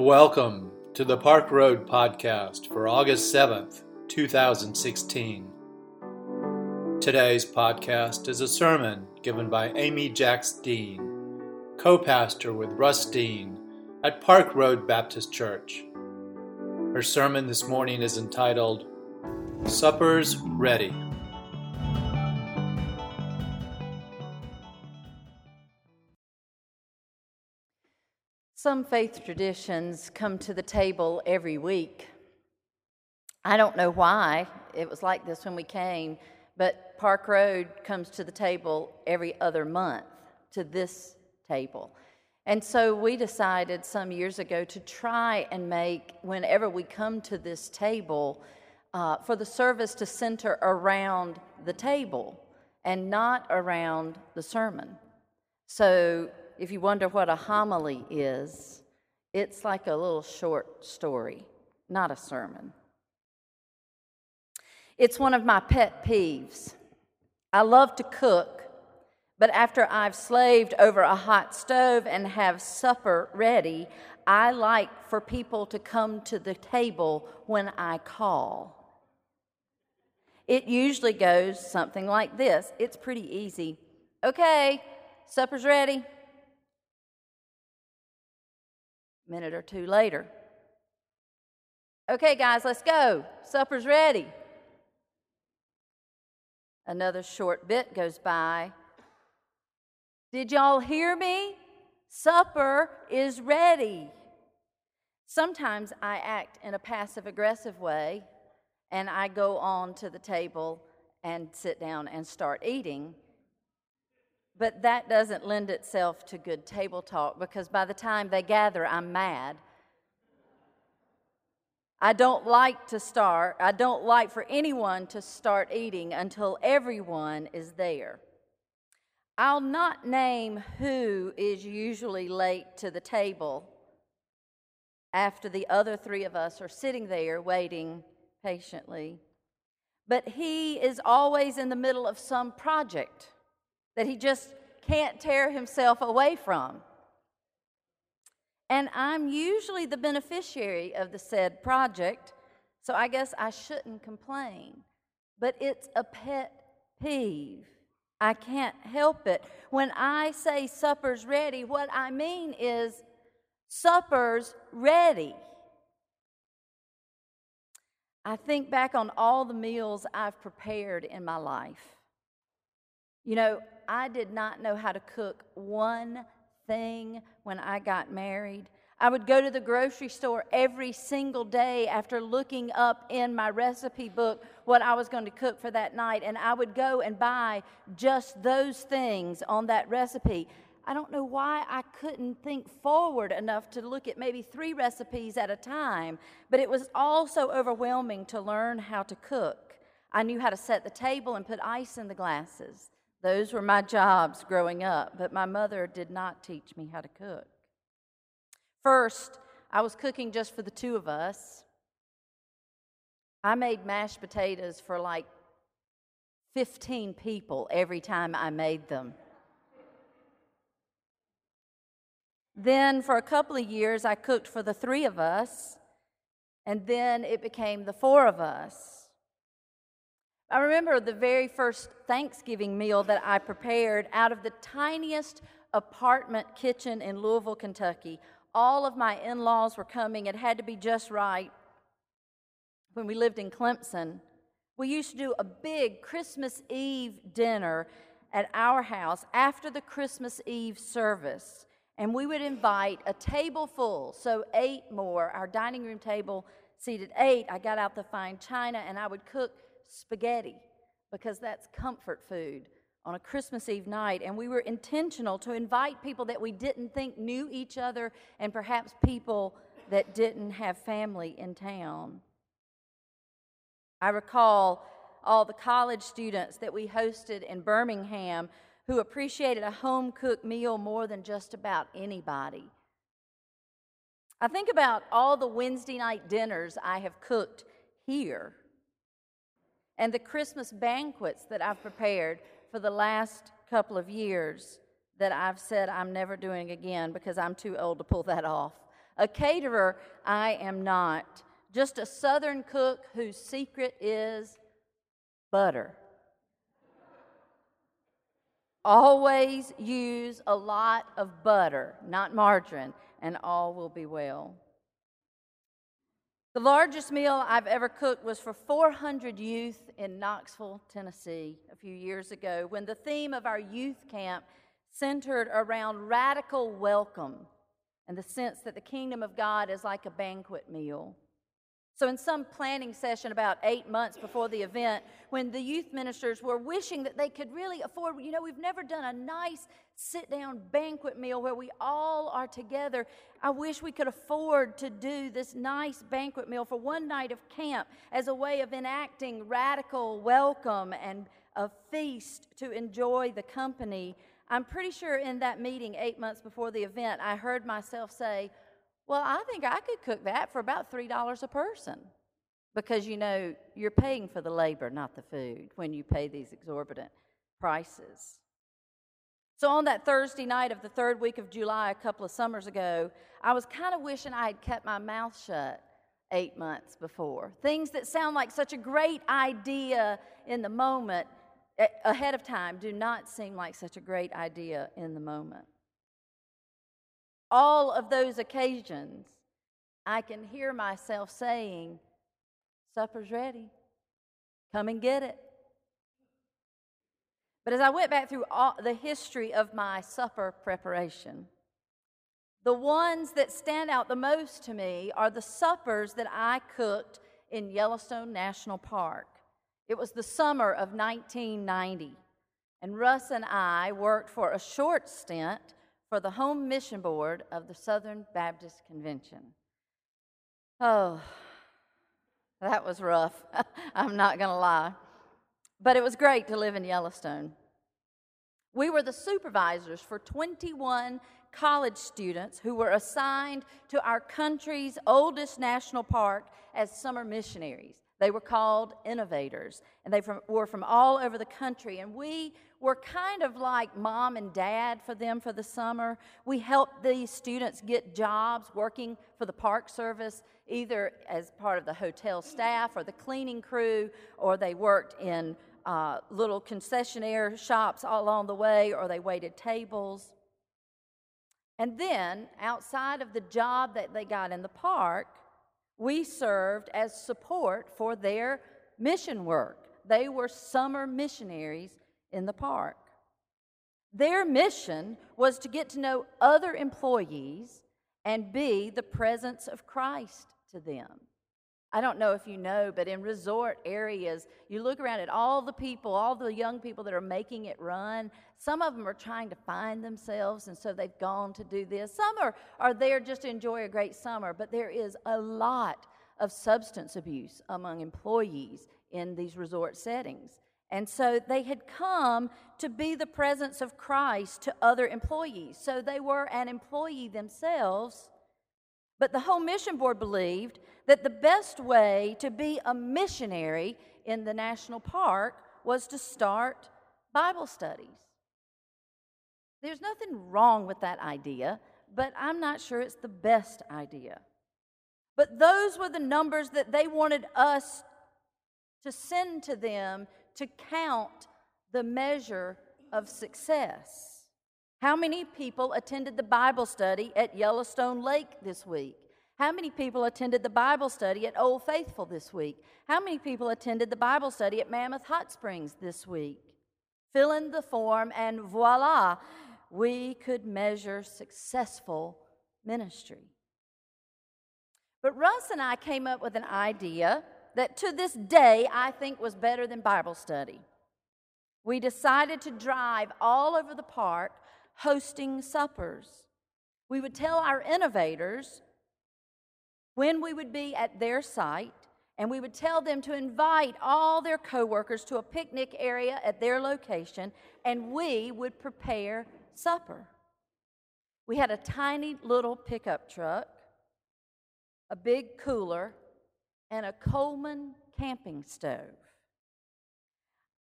Welcome to the Park Road Podcast for August 7th, 2016. Today's podcast is a sermon given by Amy Jacks Dean, co pastor with Russ Dean at Park Road Baptist Church. Her sermon this morning is entitled Supper's Ready. Some faith traditions come to the table every week. I don't know why it was like this when we came, but Park Road comes to the table every other month to this table. And so we decided some years ago to try and make, whenever we come to this table, uh, for the service to center around the table and not around the sermon. So if you wonder what a homily is, it's like a little short story, not a sermon. It's one of my pet peeves. I love to cook, but after I've slaved over a hot stove and have supper ready, I like for people to come to the table when I call. It usually goes something like this it's pretty easy. Okay, supper's ready. Minute or two later. Okay, guys, let's go. Supper's ready. Another short bit goes by. Did y'all hear me? Supper is ready. Sometimes I act in a passive aggressive way and I go on to the table and sit down and start eating. But that doesn't lend itself to good table talk because by the time they gather, I'm mad. I don't like to start, I don't like for anyone to start eating until everyone is there. I'll not name who is usually late to the table after the other three of us are sitting there waiting patiently. But he is always in the middle of some project that he just can't tear himself away from. And I'm usually the beneficiary of the said project, so I guess I shouldn't complain. But it's a pet peeve. I can't help it. When I say supper's ready, what I mean is supper's ready. I think back on all the meals I've prepared in my life. You know, I did not know how to cook one thing when I got married. I would go to the grocery store every single day after looking up in my recipe book what I was going to cook for that night, and I would go and buy just those things on that recipe. I don't know why I couldn't think forward enough to look at maybe three recipes at a time, but it was also overwhelming to learn how to cook. I knew how to set the table and put ice in the glasses. Those were my jobs growing up, but my mother did not teach me how to cook. First, I was cooking just for the two of us. I made mashed potatoes for like 15 people every time I made them. Then, for a couple of years, I cooked for the three of us, and then it became the four of us. I remember the very first Thanksgiving meal that I prepared out of the tiniest apartment kitchen in Louisville, Kentucky. All of my in laws were coming. It had to be just right. When we lived in Clemson, we used to do a big Christmas Eve dinner at our house after the Christmas Eve service. And we would invite a table full, so eight more. Our dining room table seated eight. I got out the fine china and I would cook spaghetti because that's comfort food on a Christmas Eve night. And we were intentional to invite people that we didn't think knew each other and perhaps people that didn't have family in town. I recall all the college students that we hosted in Birmingham who appreciated a home cooked meal more than just about anybody. I think about all the Wednesday night dinners I have cooked here and the Christmas banquets that I've prepared for the last couple of years that I've said I'm never doing again because I'm too old to pull that off. A caterer, I am not. Just a southern cook whose secret is butter. Always use a lot of butter, not margarine, and all will be well. The largest meal I've ever cooked was for 400 youth in Knoxville, Tennessee, a few years ago, when the theme of our youth camp centered around radical welcome and the sense that the kingdom of God is like a banquet meal. So, in some planning session about eight months before the event, when the youth ministers were wishing that they could really afford, you know, we've never done a nice sit down banquet meal where we all are together. I wish we could afford to do this nice banquet meal for one night of camp as a way of enacting radical welcome and a feast to enjoy the company. I'm pretty sure in that meeting eight months before the event, I heard myself say, well, I think I could cook that for about $3 a person because you know you're paying for the labor, not the food, when you pay these exorbitant prices. So, on that Thursday night of the third week of July, a couple of summers ago, I was kind of wishing I had kept my mouth shut eight months before. Things that sound like such a great idea in the moment eh, ahead of time do not seem like such a great idea in the moment all of those occasions, I can hear myself saying, Supper's ready. Come and get it. But as I went back through all the history of my supper preparation, the ones that stand out the most to me are the suppers that I cooked in Yellowstone National Park. It was the summer of 1990, and Russ and I worked for a short stint for the Home Mission Board of the Southern Baptist Convention. Oh, that was rough. I'm not going to lie. But it was great to live in Yellowstone. We were the supervisors for 21 college students who were assigned to our country's oldest national park as summer missionaries. They were called innovators, and they from, were from all over the country. And we were kind of like mom and dad for them for the summer. We helped these students get jobs working for the Park Service, either as part of the hotel staff or the cleaning crew, or they worked in uh, little concessionaire shops all along the way, or they waited tables. And then, outside of the job that they got in the park, we served as support for their mission work. They were summer missionaries in the park. Their mission was to get to know other employees and be the presence of Christ to them. I don't know if you know, but in resort areas, you look around at all the people, all the young people that are making it run. Some of them are trying to find themselves, and so they've gone to do this. Some are, are there just to enjoy a great summer, but there is a lot of substance abuse among employees in these resort settings. And so they had come to be the presence of Christ to other employees. So they were an employee themselves but the Home Mission Board believed that the best way to be a missionary in the national park was to start Bible studies. There's nothing wrong with that idea, but I'm not sure it's the best idea. But those were the numbers that they wanted us to send to them to count the measure of success. How many people attended the Bible study at Yellowstone Lake this week? How many people attended the Bible study at Old Faithful this week? How many people attended the Bible study at Mammoth Hot Springs this week? Fill in the form, and voila, we could measure successful ministry. But Russ and I came up with an idea that to this day I think was better than Bible study. We decided to drive all over the park hosting suppers. We would tell our innovators when we would be at their site, and we would tell them to invite all their coworkers to a picnic area at their location, and we would prepare supper. We had a tiny little pickup truck, a big cooler, and a Coleman camping stove.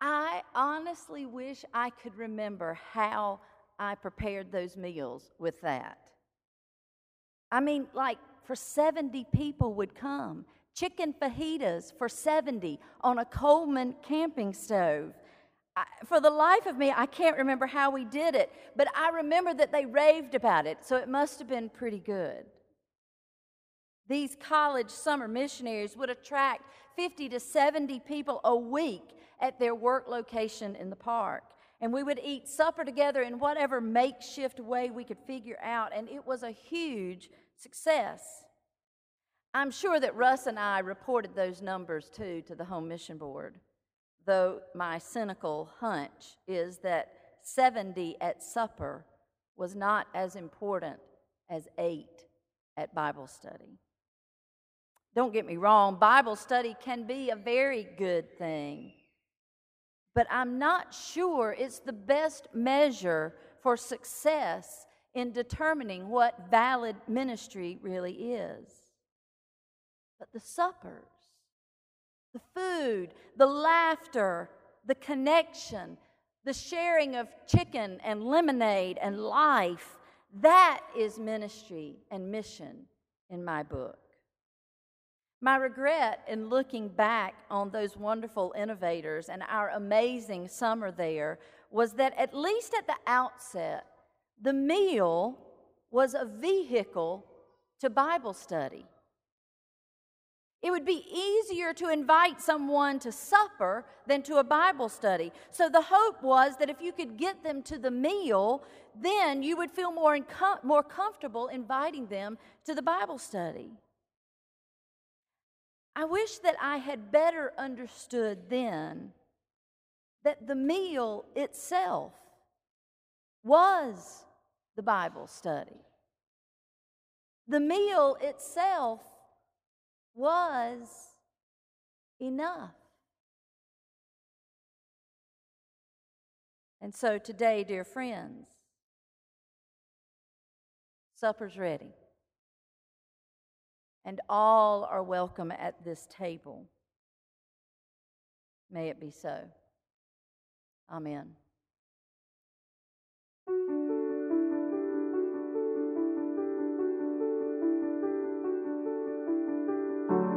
I honestly wish I could remember how I prepared those meals with that. I mean, like for 70 people would come. Chicken fajitas for 70 on a Coleman camping stove. I, for the life of me, I can't remember how we did it, but I remember that they raved about it, so it must have been pretty good. These college summer missionaries would attract 50 to 70 people a week at their work location in the park. And we would eat supper together in whatever makeshift way we could figure out, and it was a huge success. I'm sure that Russ and I reported those numbers too to the Home Mission Board, though my cynical hunch is that 70 at supper was not as important as eight at Bible study. Don't get me wrong, Bible study can be a very good thing, but I'm not sure it's the best measure for success in determining what valid ministry really is. But the suppers, the food, the laughter, the connection, the sharing of chicken and lemonade and life, that is ministry and mission in my book. My regret in looking back on those wonderful innovators and our amazing summer there was that, at least at the outset, the meal was a vehicle to Bible study. It would be easier to invite someone to supper than to a Bible study. So the hope was that if you could get them to the meal, then you would feel more, more comfortable inviting them to the Bible study. I wish that I had better understood then that the meal itself was the Bible study. The meal itself was enough. And so today, dear friends, supper's ready and all are welcome at this table. May it be so. Amen.